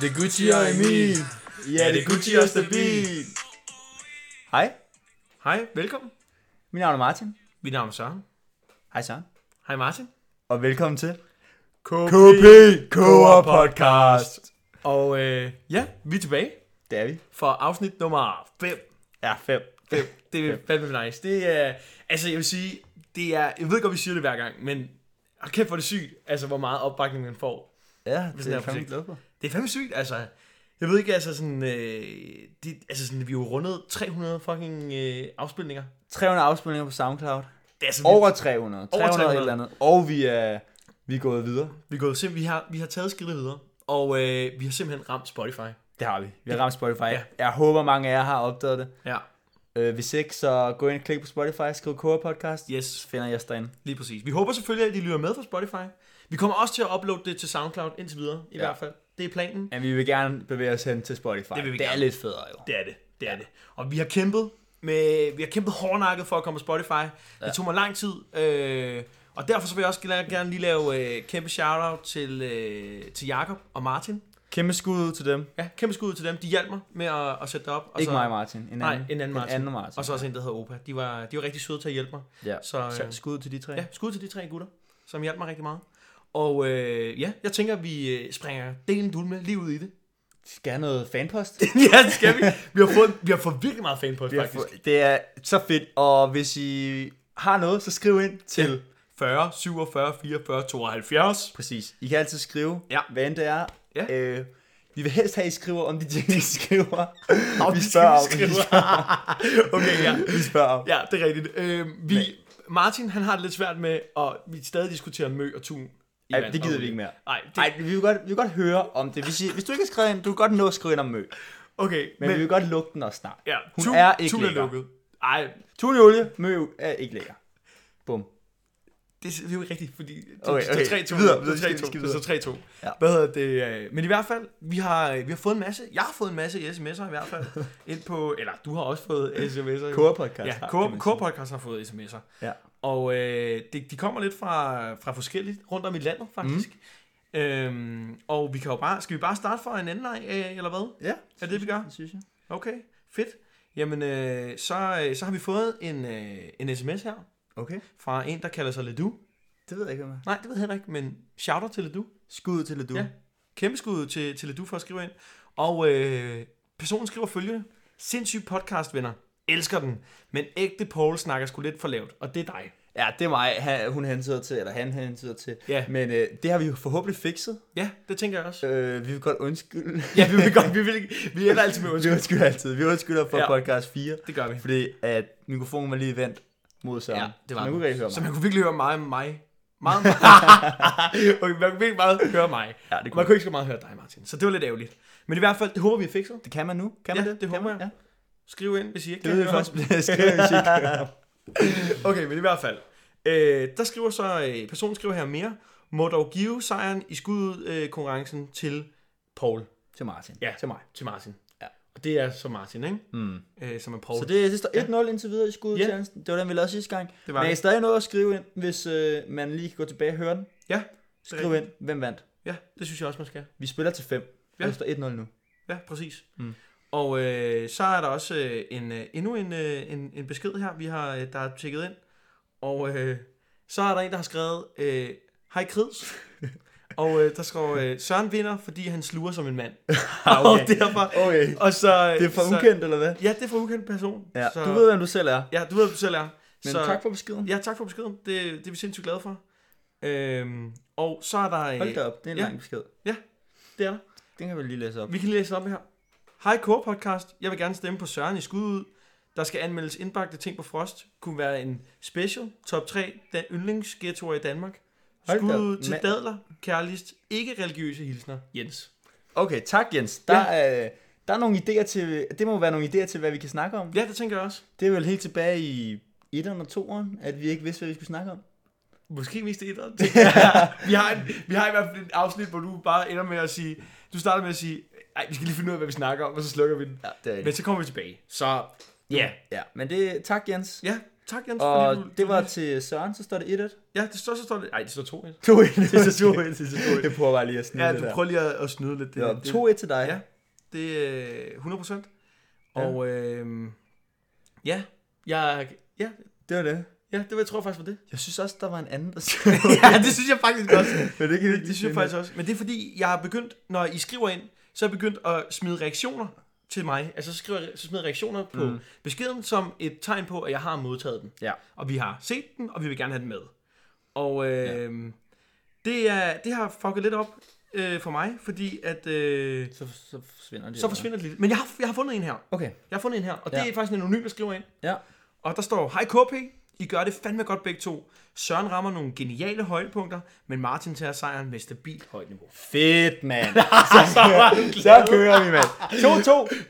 Det er Gucci og Emil. Ja, det er Gucci og Stabil. Hej, Hej, velkommen. mit navn er Martin. Mit navn er Søren. Hej Søren. Hej Martin. Og velkommen til KP Koger Podcast. Og øh, ja, vi er tilbage Det er vi. for afsnit nummer 5. Ja, fem. Det er fandme nice. Det er, altså jeg vil sige, det er, jeg ved godt, vi siger det hver gang, men hold kæft, hvor er det sygt, altså hvor meget opbakning man får. Ja, det er er jeg fandme projekt. glad for. Det er fandme sygt, altså. Jeg ved ikke, altså sådan, øh, det, altså sådan, vi har jo rundet 300 fucking øh, afspilninger. 300 afspilninger på SoundCloud. Det er altså Over 300. Over 300 et 300. eller andet. Og vi er, vi er gået videre. Vi, er gået, sim- vi, har, vi har taget skridtet videre, og øh, vi har simpelthen ramt Spotify. Det har vi. Vi har ramt Spotify. Ja. Jeg håber, mange af jer har opdaget det. Ja, Øh, hvis ikke, så gå ind og klik på Spotify, skriv Koger Podcast. yes, Så finder jeg derinde. lige præcis. Vi håber selvfølgelig, at I lytter med på Spotify. Vi kommer også til at uploade det til SoundCloud indtil videre, i Ja. hvert fald. Det er planen. Men vi vil gerne bevæge os hen til Spotify. Det vil vi det er gerne. lidt federe jo. Det er det. Det er det. Og vi har kæmpet med, vi har kæmpet hårdnakket for at komme på Spotify. Ja. Det tog mig lang tid. Øh, og derfor så vil jeg også gerne- lige lave øh, kæmpe shout-out til, øh, til Jakob og Martin. Kæmpe skud ud til dem. Ja, kæmpe skud til dem. De hjalp mig med at, at sætte det op. Og Ikke så, mig, Martin. En anden. Nej, en anden Martin. En anden Martin. Og så også en, der hedder Opa. De var, de var rigtig søde til at hjælpe mig. Ja. Så, Så øh, skud til de tre. ja, skud til de tre gutter, som hjalp mig rigtig meget. Og øh, ja, jeg tænker, at vi øh, springer delen dul med lige ud i det. Skal have noget fanpost? ja, det skal vi. Vi har fået, vi har fået virkelig meget fan på os, Vi har faktisk. fået- det er så fedt, og hvis I har noget, så skriv ind til... Til 40, 47, 44, 72. Præcis. I kan altid skrive, Ja. hvad end det er. Ja. Øh, vi vil helst have, at I skriver om de ting, I skriver. Og vi spørger om. okay, ja. Vi spørger om. Ja, det er rigtigt. Øh, vi, Martin, han har det lidt svært med, at vi stadig diskuterer mø og tun. Ej, vand det gider vi ikke mere. Nej, det, Nej, vi vil, godt, vi vil godt høre om det. Hvis, I, hvis du ikke har skrevet ind, du kan godt nå at skrive ind om mø. okay. Men, men vi vil godt lugte den også snart. ja, hun tun, er ikke er lækker. lukket. Ej, Tun i olie, mø er ikke lækker. Bum. Det er det jo ikke rigtigt, fordi det, Okay, det okay. står 3-2. Videre, Det videre, står vi skal 3-2. Det videre. står 3-2. Ja. Hvad hedder det? øh, Men i hvert fald, vi har, vi har fået en masse, jeg har fået en masse sms'er i hvert fald, ind på, eller du har også fået sms'er. Koger podcast. Ja, Core sige. Podcast har fået sms'er. Ja. Og øh, de, de kommer lidt fra, fra forskelligt rundt om i landet, faktisk. Mm. Øhm, og vi kan jo bare, skal vi bare starte fra en anden af, øh, eller hvad? Ja, Er det, vi gør? det synes jeg. Okay, fedt. Jamen, øh, så, øh, så har vi fået en, øh, en sms her Okay. fra en, der kalder sig Ledu. Det ved jeg ikke, hvad Nej, det ved jeg heller ikke, men shouter til Ledu. Skud til du. Ja. Kæmpe skud til, til Ledu for at skrive ind. Og øh, personen skriver følgende. Sindssyg podcast, venner. Elsker den. Men ægte Paul snakker sgu lidt for lavt, og det er dig. Ja, det er mig, han, hun hentyder til, eller han hentyder til. Ja. Men øh, det har vi jo forhåbentlig fikset. Ja, det tænker jeg også. Øh, vi vil godt undskylde. Ja, vi vil godt, vi, vil, vi ender altid med vi undskyld. undskylder altid. Vi undskylder for ja. podcast 4, Det gør vi. fordi at mikrofonen var lige vendt mod Søren. Ja, det var Så man kunne rigtig høre Så mig. man kunne virkelig høre meget om mig. Meget okay, man kunne virkelig meget høre mig. Ja, det, Man kunne. kunne ikke så meget høre dig, Martin. Så det var lidt ærgerligt. Men i hvert fald, det håber vi er fikset. det kan man nu. Kan Ja, man det? det Kan håber man? jeg. Ja. Skriv ind, hvis I ikke Det kan høre først. Skriv, hvis I ikke. Okay, men i hvert fald. Øh, der skriver så, øh, personen skriver her mere, må dog give sejren i skuddet øh, konkurrencen til Paul, Til Martin. Ja. Til mig. til Martin. Ja. Og det er så Martin, ikke? Mm. Øh, som er Paul. Så det, det står 1-0 indtil videre i skuddet Ja. til Hansen. Det var den, vi lavede sidste gang. det var Men I det. er stadig noget at skrive ind, hvis øh, man lige kan gå tilbage og høre den. Ja, Skriv ind, hvem vandt. Ja, det synes jeg også, man skal. Vi spiller til 5. Ja. Ja. Det står 1-0 nu. Ja, præcis. Mm. Og øh, så er der også øh, en, øh, endnu en, øh, en, en besked her, vi har, øh, der er tjekket ind. Og øh, så er der en, der har skrevet, øh, Hej Krids. og øh, der står, øh, Søren vinder, fordi han sluger som en mand. Ah, og okay. derfor, Okay. og så, Det er for så, ukendt, eller hvad? Ja, det er for ukendt person. Ja, så, du ved, hvem du selv er. Ja, du ved, hvad du selv er. Men så, tak for beskeden. Ja, tak for beskeden. Det, det er vi sindssygt glade for. Øhm, og så er der... øh, Hold da op, det er en ja. lang besked. Det er der. Den kan vi lige læse op. Vi kan lige læse op her. Hej Core Podcast. Jeg vil gerne stemme på Søren i skud ud. Der skal anmeldes indbagte ting på Frost. Kunne være en special. Top 3. Den yndlingsghettoer i Danmark. Skud til Men- dadler, kærligst, ikke religiøse hilsner. Jens. Okay, tak Jens. Der, er, der er nogle idéer til, det må være nogle idéer til, hvad vi kan snakke om. Ja, det tænker jeg også. Det er vel helt tilbage i 1'eren og 2'eren, at vi ikke vidste, hvad vi skulle snakke om. Måske det et vi, har en, vi har i hvert fald et afsnit, hvor du bare ender med at sige... Du starter med at sige, ej, vi skal lige finde ud af, hvad vi snakker om, og så slukker vi den. Ja, det er Men så kommer vi tilbage. Så ja, Ja, men det tak Jens. ja Tak, Jens. Og fordi du, det du var lige- til Søren, så står det 1-1. Ja, det står, så står det... Nej, det står 2-1. 2-1. Det står 2-1. Det står 2-1. Jeg prøver bare lige at snide Ja, det du prøver lige at, at snyde lidt. Ja, det, 2-1 til dig. Ja. Det er 100 procent. Ja. Og øh, ja, jeg, ja, Det var det. ja, det var, jeg tror faktisk var det. Jeg synes også, der var en anden, der ja, det synes jeg faktisk også. Men det kan Det, det synes jeg faktisk også. Men det er fordi, jeg har begyndt, når I skriver ind, så er jeg begyndt at smide reaktioner til mig. Altså så, skriver, jeg- så smider jeg reaktioner på mm. Beskeden som et tegn på, at jeg har modtaget den. Ja. Og vi har set den, og vi vil gerne have den med. Og øh, ja. det, er, det har fucket lidt op øh, for mig, fordi at... Øh, Så, så forsvinder det. så forsvinder det lidt. Men jeg har, jeg har fundet en her. Okay. Jeg har fundet en her, og det Ja. er faktisk en anonym, der skriver ind. Ja. Og der står, Hej KP, I gør det fandme godt begge to. Søren rammer nogle geniale højdepunkter, men Martin tager sejren med stabilt højt niveau. Fedt, mand. så, så kører vi, mand.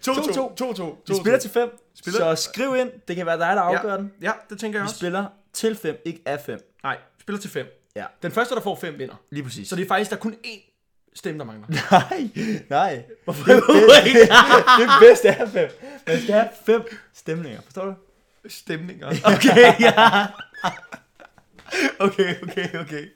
2-2. 2-2. Vi spiller til 5. Spiller- Så skriv ind. Det kan være dig, der afgør den. Ja, det tænker jeg Vi også. spiller til 5, ikke af 5. Nej, spiller til 5. Ja. Den første, der får 5, vinder. Lige præcis. Så det er faktisk, der er kun én stemme, der mangler. Nej, nej. Hvorfor Det, det, det bedste er 5. Man skal have 5 stemninger. Forstår du? Stemninger. Okay, ja. Okay, okay, okay.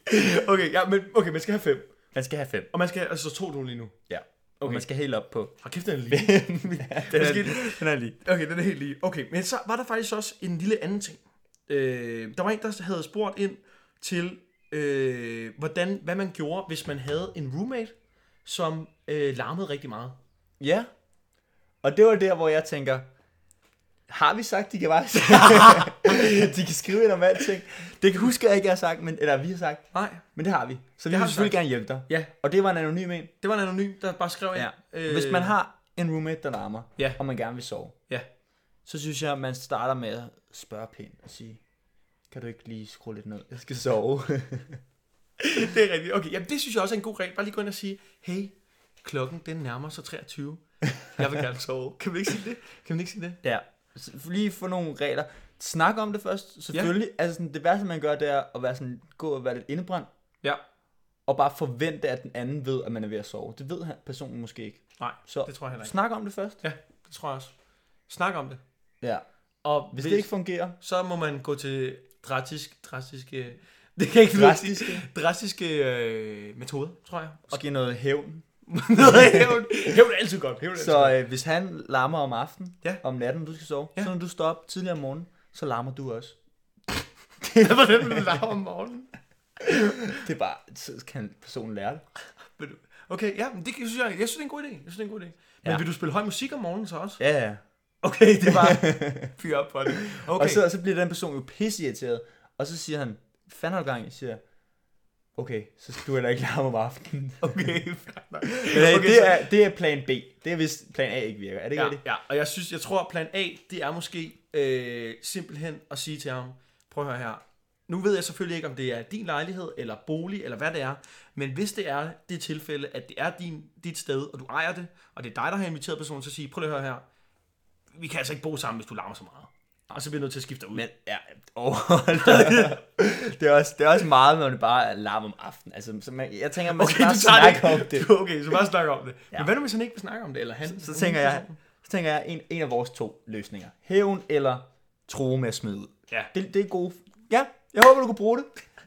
Okay, ja, men okay, man skal have 5. Man skal have 5. Og man skal have, altså så 2 lige nu. Ja. Og Okay. man skal helt op på. Hold kæft, den er lige. den, er, Måske- den er lige. Okay, den er helt lige. Okay, men så var der faktisk også en lille anden ting. Øh, der var en, der havde spurgt ind til, øh, hvordan, hvad man gjorde, hvis man havde en roommate, som øh, larmede rigtig meget. Ja. Og det var der, hvor jeg tænker, har vi sagt, de kan bare De kan skrive ind om alting. Det kan huske, jeg ikke har sagt, men, eller vi har sagt, Nej, men det har vi. Så vi Det har vil vi selvfølgelig sagt. gerne hjælpe dig. ja, Og det var en anonym en. det var en anonym, der bare skrev ind. Ja. Hvis man har en roommate, der larmer, Ja. og man gerne vil sove, Ja. så synes jeg, at man starter med at spørge pænt og sige, kan du ikke lige skrue lidt ned? Jeg skal sove. det er rigtigt. Okay, jamen det synes jeg også er en god regel. Bare lige gå ind og sige, hey, klokken den nærmer sig 23. Jeg vil gerne sove. Kan vi ikke sige det? Kan vi ikke sige det? ja. Lige få nogle regler. Snak om det først, selvfølgelig. Ja. Altså sådan, det værste, man gør, det er at være sådan, gå og være lidt indebrændt, Ja. og bare forvente, at den anden ved, at man er ved at sove. Det ved han- personen måske ikke. Nej, Så det tror jeg heller ikke. snak om det først. Ja, det tror jeg også. Snak om det. Ja. Og Hvis det ikke fungerer, så må man gå til drastisk, drastiske, det kan ikke drastiske, drastiske, drastiske øh, metoder, tror jeg. Og måske noget hævn. Hævn. Hævn er altid godt. Hævn er altid Så øh, hvis han larmer om aftenen, Ja. om natten, du skal sove, Ja. så når du står op tidligere om morgenen, så larmer du også. Hvordan vil du lave om morgenen? Det er bare, så kan personen lære det. Okay, ja, men det synes jeg, jeg synes, det er en god idé. Jeg synes, det er en god idé. Men Ja. vil du spille høj musik om morgenen så også? Ja, ja. Okay, det var fyr op for det. Okay. Og så, så bliver den person jo pisseirriteret, og så siger han, fanden har du gang i? Siger okay, så skal du heller ikke larme om aftenen. Okay. Men, okay, Okay, det, er, det er plan B. Det er hvis plan A ikke virker. Er det ikke ja, rigtigt? ja, og jeg synes, jeg tror, at plan A, det er måske øh, simpelthen at sige til ham, prøv at høre her, nu ved jeg selvfølgelig ikke, om det er din lejlighed, eller bolig, eller hvad det er, men hvis det er det tilfælde, at det er din, dit sted, og du ejer det, og det er dig, der har inviteret personen, så sige, prøv at høre her, vi kan altså ikke bo sammen, hvis du larmer så meget. Og så bliver jeg nødt til at skifte ud. Men ja, oh, det, er også, det er også meget, når det bare er larm om aftenen. Altså, så man, jeg tænker, man Okay, skal bare det. snakke om det. Okay, så bare snak om det. Ja. Men hvad nu, hvis han ikke vil snakke om det, eller han? Så tænker jeg, så tænker jeg en, en af vores to løsninger. Hævn eller true med at smide ud. Ja. Det, det er gode. Ja, jeg håber, du kan bruge det.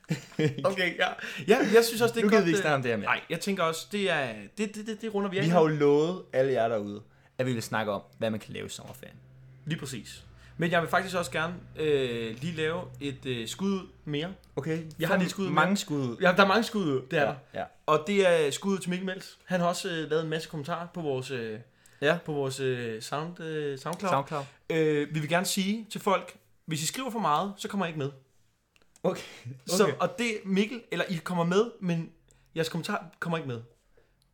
Okay, ja. Ja, jeg synes også, det er Nu godt. gider vi ikke øh, snakke om det her mere. Nej, jeg tænker også, det er, det, det, det, det runder vi af. Vi har jo lovet alle jer derude, at vi vil snakke om, hvad man kan lave i sommerferien. Lige præcis. Men jeg vil faktisk også gerne øh, lige lave et øh, skud mere. Okay, Jeg har lige skud mange skud ud. Ja, der er mange skud, ud, det er der. ja. Og det er skuddet til Mikkel Mels. Han har også øh, lavet en masse kommentarer på vores, øh, Ja. på vores øh, sound, øh, SoundCloud. SoundCloud. Øh, vi vil gerne sige til folk, hvis I skriver for meget, så kommer I ikke med. Okay. Så, Okay. og det Mikkel, eller I kommer med, men jeres kommentar kommer ikke med.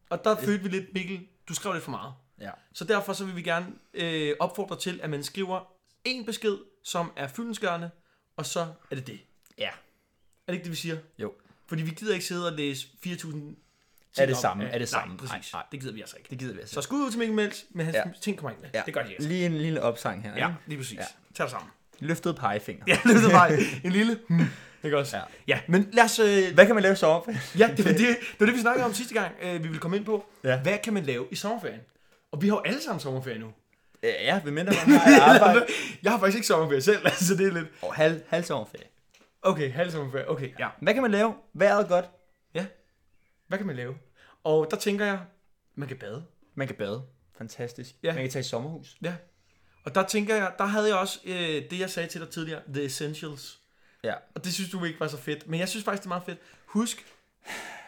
Og der følte vi lidt, Mikkel, du skrev lidt for meget. Ja. Så derfor så vil vi gerne øh, opfordre til, at man skriver en besked, som er fyldensgørende, og så er det det. Ja. Er det ikke det, vi siger? Jo. Fordi vi gider ikke sidde og læse 4.000 Er det samme? Er det samme? Nej, præcis. Nej, nej. Det gider vi altså ikke. Det gider vi altså. Så skud ud til Mikkel Mels, men hans ja. Ting kommer ikke med. Ja. Det gør de altså. Lige en lille opsang her. Ja, ikke? lige præcis. Ja. Tag det sammen. Løftet pegefinger. Ja, det er bare en lille... Hmm. Ikke også? Ja. ja, men lad os... Øh, Hvad kan man lave i sommerferien? Ja, det var det, det, var det vi snakkede om sidste gang, øh, vi ville komme ind på. Ja. Hvad kan man lave i sommerferien? Og vi har jo alle sammen sommerferie nu. Ja, ved mindre man har et arbejde. jeg har faktisk ikke sommerferie selv, altså det er lidt... Og halv, halv sommerferie. Okay, halv sommerferie. Okay, ja. Hvad kan man lave? Vejret er godt. Hvad kan man lave? Og der tænker jeg, man kan bade. Man kan bade. Fantastisk. Ja. Man kan tage i sommerhus. Ja. Og der tænker jeg, der havde jeg også øh, det, jeg sagde til dig tidligere, The Essentials. Ja. Og det synes du ikke var så fedt. Men jeg synes faktisk, det er meget fedt. Husk,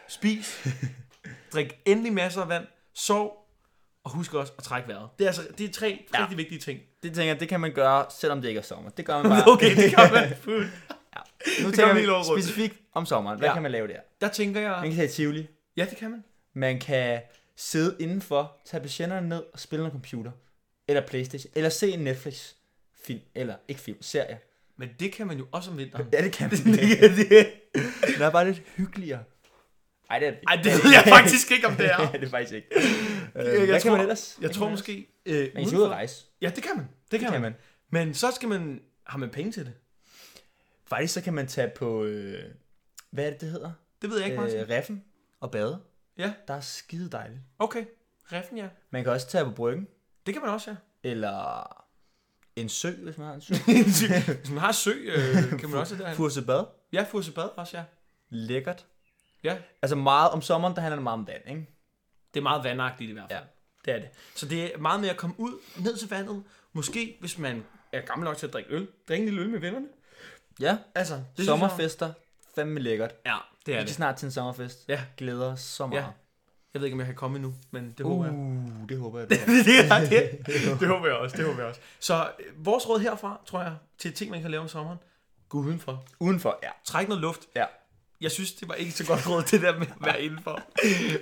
spis, drik endelig masser af vand, sov, og husk også at trække vejret. Det er, altså, det er tre Ja. rigtig vigtige ting. Det tænker jeg, det kan man gøre, selvom det ikke er sommer. Det gør man bare. Okay, det kan man. Fuld. Nu gør tænker man vi specifikt om sommeren. Hvad Ja. kan man lave der? Der tænker Man jeg, kan tage Tivoli. ja, det kan man. Man kan sidde indenfor, tage patienterne ned og spille noget computer. Eller Playstation. Eller se en Netflix film. Eller ikke film, serie. Men det kan man jo også om vinteren. Ja, det kan man. det, det er bare lidt hyggeligere. Ej, det er det. Ej, det ved jeg faktisk ikke, om det er. det er faktisk ikke. Jeg Øh, hvad kan tror- man ellers? Jeg tror kan måske... Øh? Man kan ud og rejse. Ja, det kan man. Det Det kan, kan man. man. Men så skal man... Har man penge til det? Faktisk så kan man tage på... Øh, hvad er det, det hedder? Det ved jeg ikke, Martin. Øh, Reffen og bade. Ja. Der er skide dejligt. Okay. Reffen, ja. Man kan også tage på bryggen. Det kan man også, ja. Eller en sø, hvis man har en sø. Hvis man har sø, øh, kan man også derhen. Furse bad. Ja, Fursebad også, ja. Lækkert. Ja, Altså meget om sommeren, der handler det meget om vand, ikke? Det er meget vandagtigt i hvert fald. Ja. Det er det. Så det er meget med at komme ud, ned til vandet. Måske, hvis man er gammel nok til at drikke øl. Drikke en lille øl med vennerne. Ja. Altså, det Sommerfester. Fandme lækkert. Ja, det er Vi er det. snart til en sommerfest. Ja. Glæder os så meget. Ja. Jeg ved ikke, om jeg kan komme endnu, men det håber jeg. Uh, det håber jeg. det, det, det, det håber jeg også, det håber jeg også. Så øh, vores råd herfra, tror jeg, til ting, man kan lave om sommeren. Gå udenfor. Udenfor, ja. Træk noget luft. Ja. Jeg synes, det var ikke så godt råd, det der med at være indenfor.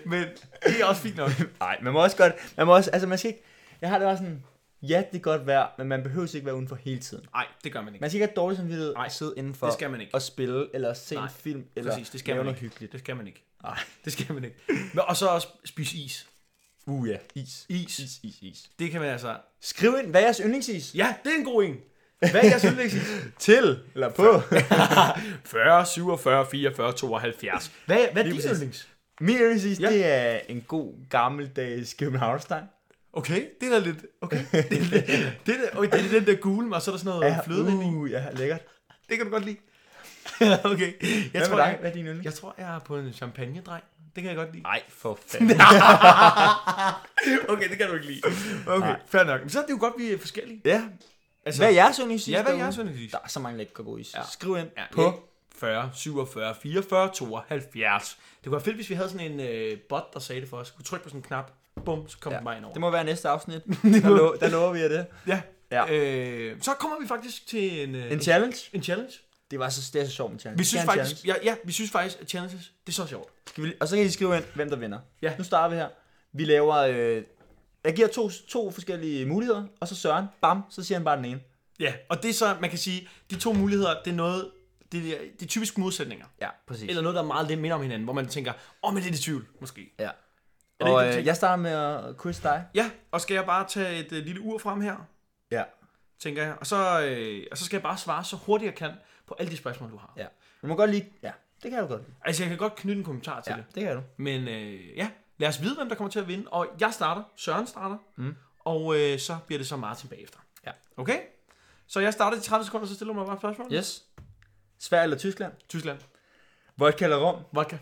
Men det er også fint nok. Nej, man må også godt, man må også, altså man skal ikke, jeg har det også sådan, ja, det er godt vejr, men man behøver ikke være udenfor hele tiden. Nej, det gør man ikke. Man skal ikke have dårlig samvittighed Nej, at sidde indenfor Det skal man ikke. og spille, eller se Nej, en film, eller Præcis, det skal lave man noget ikke. hyggeligt. Det skal man ikke. Nej. Det skal man ikke. Men, og så også spise is. Uh ja, is. Is. Is, is, is. Det kan man altså... Skriv ind, hvad er jeres yndlingsis? Ja, det er en god en. Hvad er jeres yndlingsis? Til, eller på. 40, 47, 44, 72. Hvad, hvad er din yndlings? Min yndlingsis, Ja. det er en god gammeldags Københavnstang. Okay, det er da lidt... Okay, det er, lidt, det er, okay, det er den der gule, og så er der sådan noget ja, fløde ind i. uh, ja, lækkert. Det kan du godt lide. okay, jeg Hvad tror, jeg, Hvad er din yndling? jeg tror, jeg er på en champagne-dreng. Det kan jeg godt lide. Nej, for fanden. okay, det kan du ikke lide. Okay, Nej. fair nok. Men så er det jo godt, vi er forskellige. ja. Altså, Hvad er jeres yndlingsis? Ja, hvad er jeres yndlingsis? Der er så mange lækre gode is. Ja. Skriv ind Ja, på 40, 47, 44, 72. Det kunne være fedt, hvis vi havde sådan en øh, bot, der sagde det for os. Kunne trykke på sådan en knap. Bum, så kom ja. Bare ind over. Det må være næste afsnit. der, lo- der lover vi af det. Ja. Ja. Øh, så kommer vi faktisk til en, øh, En challenge. en challenge. Det var så, det er så sjovt med challenge. Vi synes Gerne faktisk, ja, ja, vi synes faktisk, at challenges, det er så sjovt. Skal vi, og så kan I skrive ind, hvem der vinder. Ja. Nu starter vi her. Vi laver... Øh, jeg giver to, to forskellige muligheder, og så Søren, bam, så siger han bare den ene. Ja, og det er så, man kan sige, de to muligheder, det er noget, det er, det er typisk modsætninger. Ja, præcis. Eller noget, der er meget lidt minder om hinanden, hvor man tænker, åh, oh, men det er det tvivl, måske. Ja. det Og det, øh, jeg starter med at quiz dig. Ja, og skal jeg bare tage et øh, lille ur frem her, Ja. tænker jeg. Og så, øh, og så skal jeg bare svare så hurtigt jeg kan på alle de spørgsmål, du har. Ja. Du må godt lige... Ja, det kan du godt. Altså, jeg kan godt knytte en kommentar til Ja, det. det kan du. Men øh, ja, lad os vide, hvem der kommer til at vinde. Og jeg starter, Søren starter, Mm. og øh, så bliver det så Martin bagefter. Ja. Okay? Så jeg starter i 30 sekunder, så stiller du mig bare spørgsmål. Yes. Sverige eller Tyskland? Tyskland. Vodka eller rom? Vodka.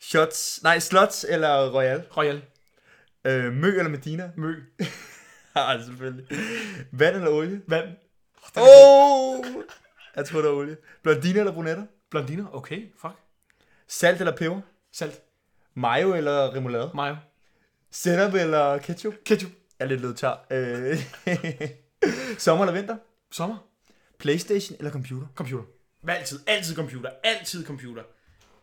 Shots, nej, slots eller Royal? Royal. Øh, Mø eller Medina? Mø. Ja, selvfølgelig. Vand eller olie? Vand. Åh! Oh! Jeg tror, det er olie. Blondine eller brunetter? Blondiner. Okay, fuck. Salt eller peber? Salt. Mayo eller remoulade? Mayo. Sennep eller ketchup? Ketchup. Jeg er lidt lød tør. Øh. Sommer eller vinter? Sommer. Playstation eller computer? Computer. Altid. Altid computer. Altid computer.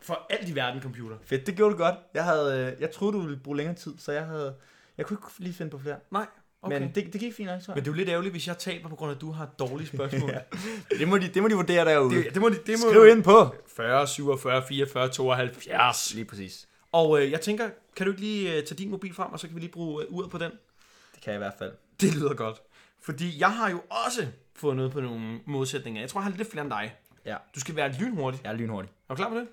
For alt i verden computer. Fedt, det gjorde du godt. Jeg, havde, øh, jeg troede, du ville bruge længere tid, så jeg havde... Jeg kunne ikke lige finde på flere. Nej. Okay. Men det, det, gik fint nok, tror men det er jo lidt ærgerligt, hvis jeg taber på grund af, at du har dårlige spørgsmål. Ja. Det, må de, det må de vurdere derude. det, det, må, de- det må Skriv ind på. 40, 47, 44, 72. Lige præcis. Og øh, jeg tænker, kan du ikke lige øh, tage din mobil frem, og så kan vi lige bruge øh, uret på den? Det kan jeg i hvert fald. Det lyder godt. Fordi jeg har jo også fået noget på nogle modsætninger. Jeg tror, jeg har lidt flere end dig. Ja. Du skal være lynhurtig. Jeg er lynhurtig. Er du klar med det?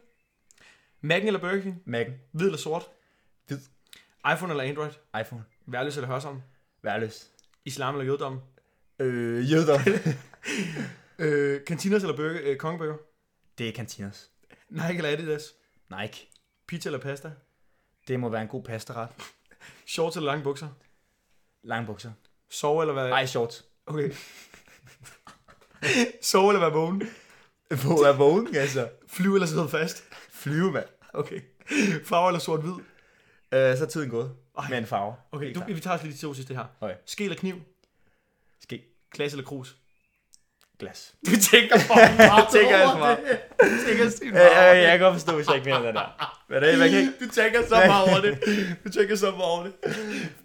Mac'en eller Burger King? Mac'en. Hvid eller sort? Hvid. iPhone eller Android? iPhone. Værløs eller hørsom? Værløs. Islam eller jødedom? Øh, jøder. Øh, cantinas eller burger, øh, kongebøger? det er cantinas. Nike eller Adidas? Nike. Pizza eller pasta? Det må være en god pastaret. Shorts eller lange bukser? Lange bukser. Sove eller hvad? Ej, shorts. Okay. Sove eller være vågen? Hvor er vågen, altså? Flyve eller sidde fast? Flyve, mand. Okay. Farve eller sort-hvid? Øh, så er tiden gået. Ej. Med en farve. Okay, du, vi tager os lige de to sidste her. Okay. Ske eller kniv? Ske. Glas eller krus? Glas. Du tænker for meget tænker over meget. det. Du tænker sygt meget over det. jeg kan godt forstå, hvis jeg ikke mener det der. Men det, man kan ikke... Du tænker så meget over det. Du tænker så meget over det.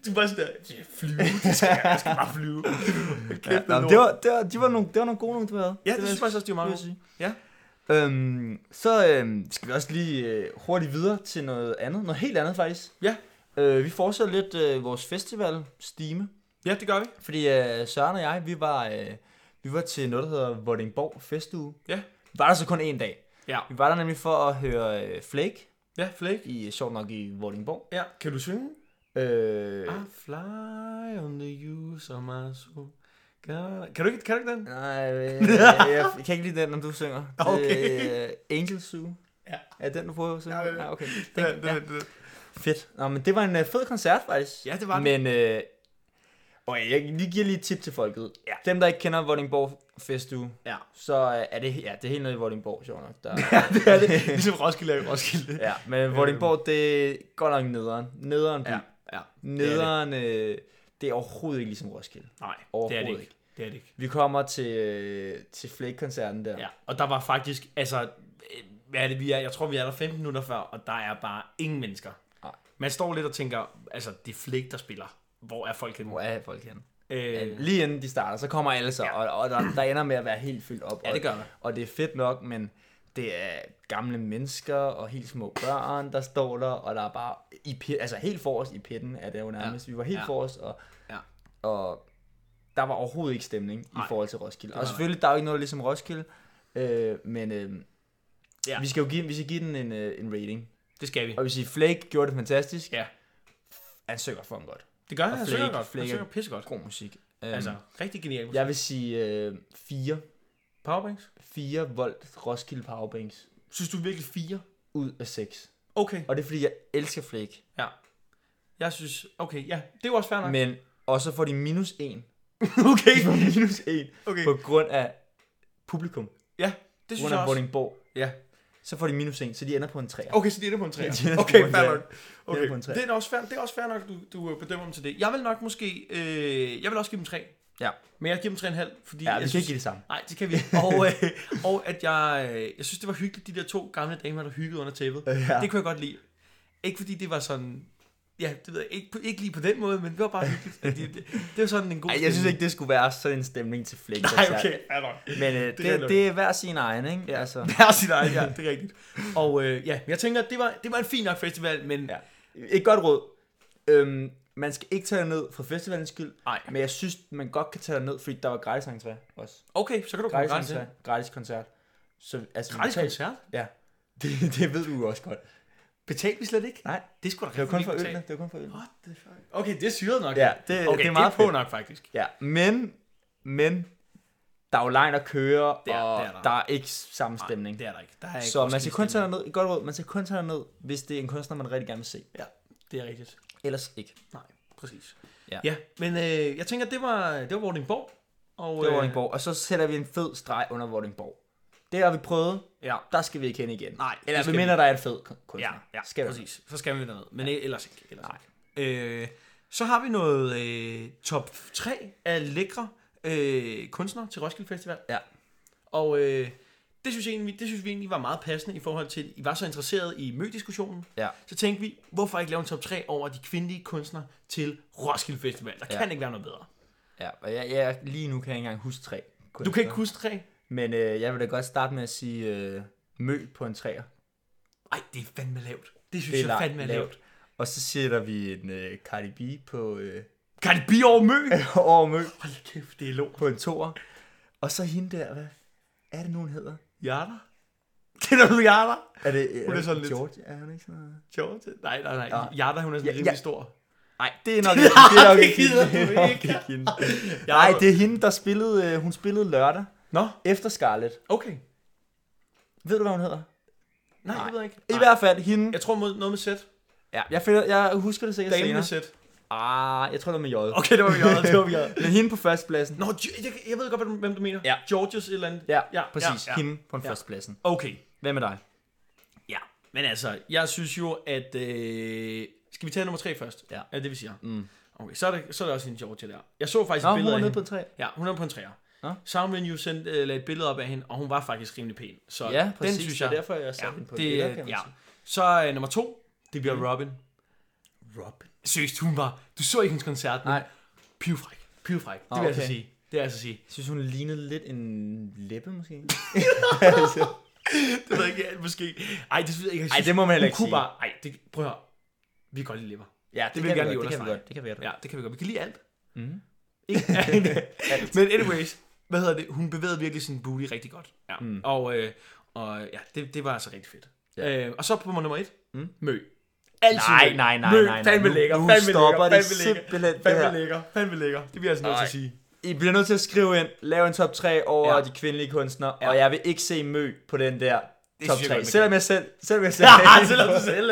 Du bare sådan der, "Ja, flyve, det skal jeg, jeg skal bare flyve. Ja, nå, det, var, det, var, de var nogle, det var nogle gode nogle, du havde. ja, det vil synes jeg faktisk også, de var meget gode. Ja. Øhm, så øhm, skal vi også lige øh, hurtigt videre til noget andet. Noget helt andet, faktisk. Ja. Øh, vi fortsætter lidt øh, vores festival-stime. Ja, det gør vi. Fordi øh, Søren og jeg, vi var, øh, vi var til noget, der hedder Vordingborg Festuge. Ja. Vi var der så kun en dag. Ja. Vi var der nemlig for at høre øh, Flake, Ja, Flake. i, sjovt nok i Vordingborg. Ja, kan du synge? Øh, I fly on the use of my soul. Kan kan du ikke, kan du ikke den? Nej, øh, jeg, jeg kan ikke lide den, når du synger. Okay. Det, øh, Angel Zoo. Ja. Er den, du prøver at synge? Ja. Ja, okay. Den, Den, den, ja. den, den. Fedt. Nå, men det var en øh, fed koncert, faktisk. Ja, det var det. Men, øh, okay, jeg lige giver lige et tip til folket. Ja. Dem, der ikke kender Vordingborg Festuge, Ja. så er det, ja, det er helt nede i Vordingborg, sjovt nok. Der, Ja, det er det. Ligesom Roskilde er i Roskilde. ja, men Vordingborg, det er godt nok nederen. Nederen by. Ja, ja. Nederen, øh, det er overhovedet ikke ligesom Roskilde. Nej, det er det ikke. Det er det ikke. Vi kommer til, øh, til Flake-koncerten der. Ja, og der var faktisk, altså, øh, hvad er det, vi er? Jeg tror, vi er der 15 minutter før, og der er bare ingen mennesker. Nej. Man står lidt og tænker, altså, det er Flake, der spiller. Hvor er folk henne? Hvor er folk henne? Øh, Lige inden de starter, så kommer alle så, Ja. og, og der, der ender med at være helt fyldt op. ja, det gør man. Og det er fedt nok, men det er gamle mennesker og helt små børn, der står der, og der er bare i pit, altså helt forrest i pitten er det jo nærmest. Vi var helt Ja. forrest, og, Ja. og der var overhovedet ikke stemning Nej, i forhold til Roskilde. Og selvfølgelig, der er jo ikke noget ligesom Roskilde, øh, men øh, Ja. vi skal jo give, vi skal give den en, øh, en rating. Det skal vi. Og hvis I Flake gjorde det fantastisk, Ja. han synger for ham godt. Det gør han, Og han synger godt. Han Flake er- synger pissegodt. God musik. Um, Altså, rigtig genialt. jeg vil sige øh, 4. Powerbanks? 4 volt Roskilde Powerbanks Synes du virkelig fire? ud af 6. Okay. Og det er fordi, jeg elsker Flake. Ja. Jeg synes, okay, ja, det er jo også fair nok. Men også får de minus 1. okay. De får minus 1 Okay. på grund af publikum. Ja, det På synes grund jeg af også. Vordingborg. Ja. Så får de minus 1, så de ender på en 3. Okay, så de ender på en 3. De ender på Okay, fair nok. Okay, treer. det er også fair, det er også fair nok, du, du bedømmer dem til det. Jeg vil nok måske, øh, jeg vil også give dem 3. Ja. Men jeg giver dem 3,5, fordi Ja, jeg vi kan synes, ikke give det samme. Nej, det kan vi ikke. Og, øh, og at jeg, øh, jeg synes, det var hyggeligt, de der to gamle damer, der hyggede under tæppet. Ja. Det kunne jeg godt lide. Ikke fordi det var sådan, ja, det ved jeg, ikke, ikke lige på den måde, men det var bare hyggeligt. Det, det, det var sådan en god Ej, jeg synes ikke, det skulle være sådan en stemning til Flake. Nej, okay, fair nok. Men øh, Det er det, det, er hver sin egen, ikke? Ja. Altså, Hver sit eget, ja, det er rigtigt. Og øh, ja, jeg tænker, det var, det var en fin nok festival, men Ja. et godt råd. Øhm, man skal ikke tage ned for festivalens skyld, nej. men jeg synes, man godt kan tage ned, fordi der var gratis entré også. Okay, så kan du komme Gratis gratis entré, gratis koncert. Så, altså, Gratis betal- koncert? Ja, det, det ved du jo også godt. Betalte vi slet ikke? Nej, Det skulle da det var kun for betale. ølene. Det var kun for ølene. What the fuck? Okay, det er syret nok. Ja, det, okay, det er meget på fedt. nok faktisk. Ja, men, men, der er jo langt at køre, Det er- og det er der. der er ikke samme stemning. Det er der ikke. Der er ikke Så man skal kun tage ned, et godt råd, man skal kun tage ned, hvis det er en kunstner, man rigtig gerne vil se. stemning. Det er rigtigt. Ellers ikke. Nej, præcis. Ja. ja men øh, jeg tænker, det var, det var Vordingborg. Og, Det var øh, Vordingborg, og så sætter vi en fed streg under Vordingborg. Det har vi prøvet, Ja, der skal vi ikke hen igen. nej. Eller vi mener, der er et fed kun- kunstner. Ja, ja skal vi. præcis. Så skal vi derned. Men ja. ellers ikke. Ellers Nej. ikke. Øh, så har vi noget øh, top 3 af lækre øh, kunstnere til Roskilde Festival. Ja. Og øh, det, synes jeg egentlig, det synes vi egentlig var meget passende i forhold til, I var så interesseret i mødiskussionen. Ja. Så tænkte vi, hvorfor ikke lave en top 3 over de kvindelige kunstnere til Roskilde Festival? Der Ja. kan ikke være noget bedre. Ja, og jeg, jeg, lige nu kan jeg ikke engang huske tre. Du kan ikke huske tre? Men øh, jeg vil da godt starte med at sige øh, mø på en træer. Ej, det er fandme lavt. Det synes Det er jeg fandme er lavt. lavt. Og så sætter vi en øh, Cardi B på øh, det blive over mø? over mø Hold kæft, det er lort. på en toer. Og så hende der, hvad er det nu, hun hedder? Jarter? Kender du Jarter? Er det, Hun er sådan lidt- George? Er hun ikke sådan noget? George? Nej, nej, nej. Ja. Jarter, hun er sådan Ja, rimelig ja. stor. Nej, det er nok ikke, det er nok ikke gider hende. du Det er nok ikke. ikke hende. Nej, det er hende, der spillede, øh, hun spillede lørdag Nå, efter Scarlett. okay. Ved du, hvad hun hedder? Nej, Nej. jeg ved ikke. I Nej. hvert fald hende. Jeg tror mod, noget med sæt. Ja, jeg, finder, jeg husker det sikkert senere. med sæt. Ah, jeg tror, det var med J. Okay, det var vi også. Det var også. Men hende på førstepladsen. Nå, jeg, jeg ved godt, hvem- du mener. Ja. Georges et eller andet. Ja, Ja, præcis. ja, ja. Hende på Ja. førstepladsen. Okay. Hvem er dig? Ja, men altså, jeg synes jo, at... Øh, skal vi tage nummer tre først? Ja. Er det vi siger? Mm. Okay, så er, det, så er der også en Georgia der. Jeg så faktisk Nå, et hun billede var af nede på en træ. Ja, hun er på en træer. Nå. Soundvenue sendte, øh, lagde et billede op af hende, og hun var faktisk rimelig pæn. Så Ja, præcis. den synes Det er jeg... derfor, jeg satte ja, hende på det, billeder, kan ja. sige. Så øh, nummer to, det bliver Robin. Robin. Seriøst, hun var... Du så ikke hendes koncert, men Nej, pivfræk. Pivfræk. Det vil jeg altså okay. sige. Det vil jeg altså sige. jeg synes, hun lignede lidt en læbe, måske. Det ved jeg ikke, måske. Ej, det synes jeg ikke. Jeg Ej, synes, det må man heller ikke kunne sige. Bare, ej, det, prøv at høre. Vi kan godt lide lever. Ja, Det vil jeg gerne lige godt, det kan vi understrege. godt. Det kan vi godt. Ja, det kan vi godt. Vi kan lide alt. Mhm. Ikke? Men anyways, hvad hedder det? Hun bevægede virkelig sin booty rigtig godt. Ja. Mm. Og, øh, og ja, det, det var altså rigtig fedt. Ja. Øh, og så på nummer et, Mm. Mø. Altid Nej, nej, nej, Mø, nej, nej. Fandme Nu- lækker, nu fandme stopper lækker, det fandme lækker. det. Fandme lækker, fandme lækker. Det vil jeg altså nødt til at sige. I bliver nødt til at skrive ind, lav en top 3 over Ja. de kvindelige kunstnere, Ja. og jeg vil ikke se Mø på den der top synes jeg 3. godt, man Selvom jeg selv, selvom jeg selv, Ja, selvom du selv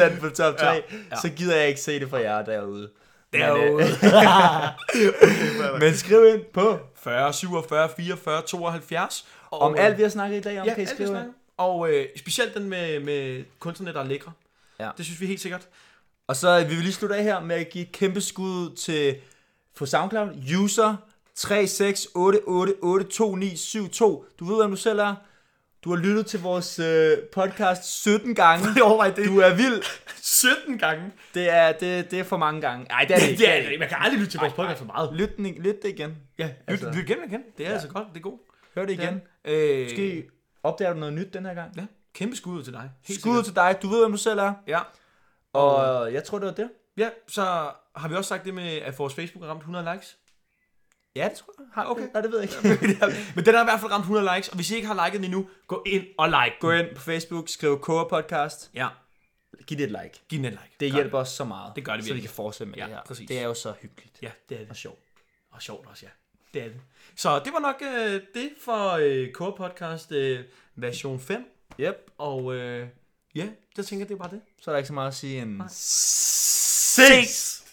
er den på top 3, Ja, ja, ja. ja. så gider jeg ikke se det fra jer derude. Derude. Men, øh, skriv ind på, 40, 47, 44, 72. Og, om alt vi har snakket i dag, om ja, kan I alt skrive snakker. Og øh, specielt den med, med kunstnerne, der er lækre. Ja. Det synes vi helt sikkert. Og så vil vi lige slutte af her med at give et kæmpe skud til på SoundCloud, user 36888292. Du ved, hvem du selv er. Du har lyttet til vores øh, podcast 17 gange. overvej det. Du er vild. 17 gange. Det er, det, det er for mange gange. Nej, det er det ikke. Det er, det. man kan aldrig lytte til vores podcast for meget. Lyt, den, lyt det igen. Ja, lyt, Altså. altså. lyt igen og igen. Det er ja. altså godt, det er godt. Hør det igen. Øh, Måske opdager du noget nyt den her gang. Ja, kæmpe skud ud til dig. Helt Skud til dig. Du ved, hvem du selv er. Ja. Og jeg tror, det var det. ja, så har vi også sagt det med, at vores Facebook har ramt 100 likes. Ja, det tror jeg. Har Okay. okay. Nej, det ved jeg ikke. Men den har i hvert fald ramt 100 likes, og hvis I ikke har liket den endnu, gå ind og like. Gå ind på Facebook, skriv Kåre Podcast. Ja, Giv det et like. giv den et like. Det Gør hjælper os så meget. Det gør det Så vi virkelig. kan fortsætte med Ja, det her. præcis. Det er jo så hyggeligt. Ja, det er det. Og sjovt. Og sjovt også, ja. Det er det. Så det var nok øh, det for øh, Core Podcast øh, version 5. Yep. Og øh, ja, det tænker jeg, det er bare det. Så er der ikke så meget at sige end... Ses!